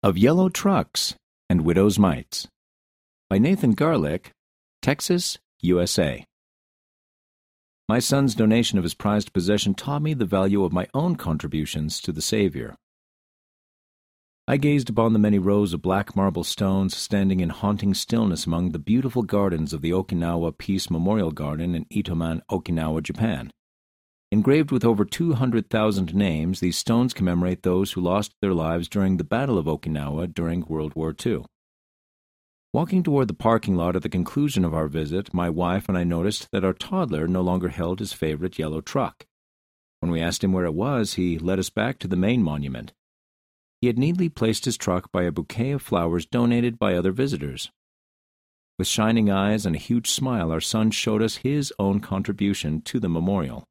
of Yellow Trucks and Widow's Mites by Nathan Garlick, Texas, USA. My son's donation of his prized possession taught me the value of my own contributions to the Savior. I gazed upon the many rows of black marble stones standing in haunting stillness among the beautiful gardens of the Okinawa Peace Memorial Garden in Itoman, Okinawa, Japan. Engraved with over 200,000 names, these stones commemorate those who lost their lives during the Battle of Okinawa during World War II. Walking toward the parking lot at the conclusion of our visit, my wife and I noticed that our toddler no longer held his favorite yellow truck. When we asked him where it was, he led us back to the main monument. He had neatly placed his truck by a bouquet of flowers donated by other visitors. With shining eyes and a huge smile, our son showed us his own contribution to the memorial.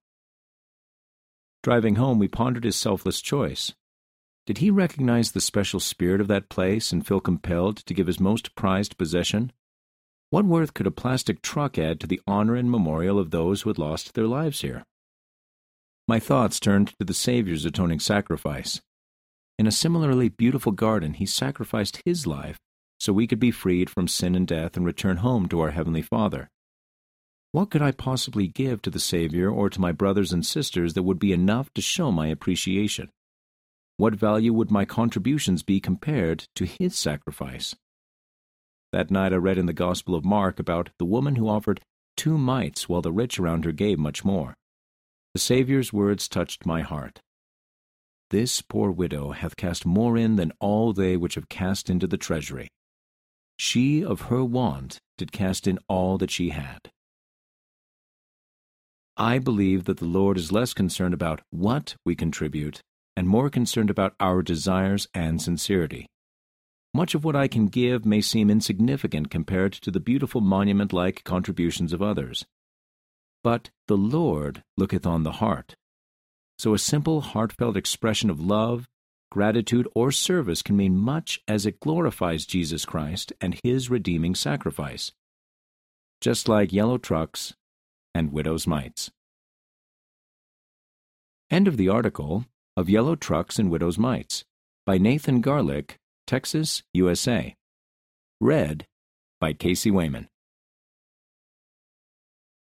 Driving home, we pondered his selfless choice. Did he recognize the special spirit of that place and feel compelled to give his most prized possession? What worth could a plastic truck add to the honor and memorial of those who had lost their lives here? My thoughts turned to the Savior's atoning sacrifice. In a similarly beautiful garden, he sacrificed his life so we could be freed from sin and death and return home to our Heavenly Father. What could I possibly give to the Savior or to my brothers and sisters that would be enough to show my appreciation? What value would my contributions be compared to His sacrifice? That night I read in the Gospel of Mark about the woman who offered two mites while the rich around her gave much more. The Saviour's words touched my heart. This poor widow hath cast more in than all they which have cast into the treasury. She of her want did cast in all that she had. I believe that the Lord is less concerned about what we contribute and more concerned about our desires and sincerity. Much of what I can give may seem insignificant compared to the beautiful monument like contributions of others. But the Lord looketh on the heart. So a simple, heartfelt expression of love, gratitude, or service can mean much as it glorifies Jesus Christ and His redeeming sacrifice. Just like yellow trucks and widow's mites. End of the article of Yellow Trucks and Widow's Mites by Nathan Garlick, Texas, USA. Read by Casey Wayman.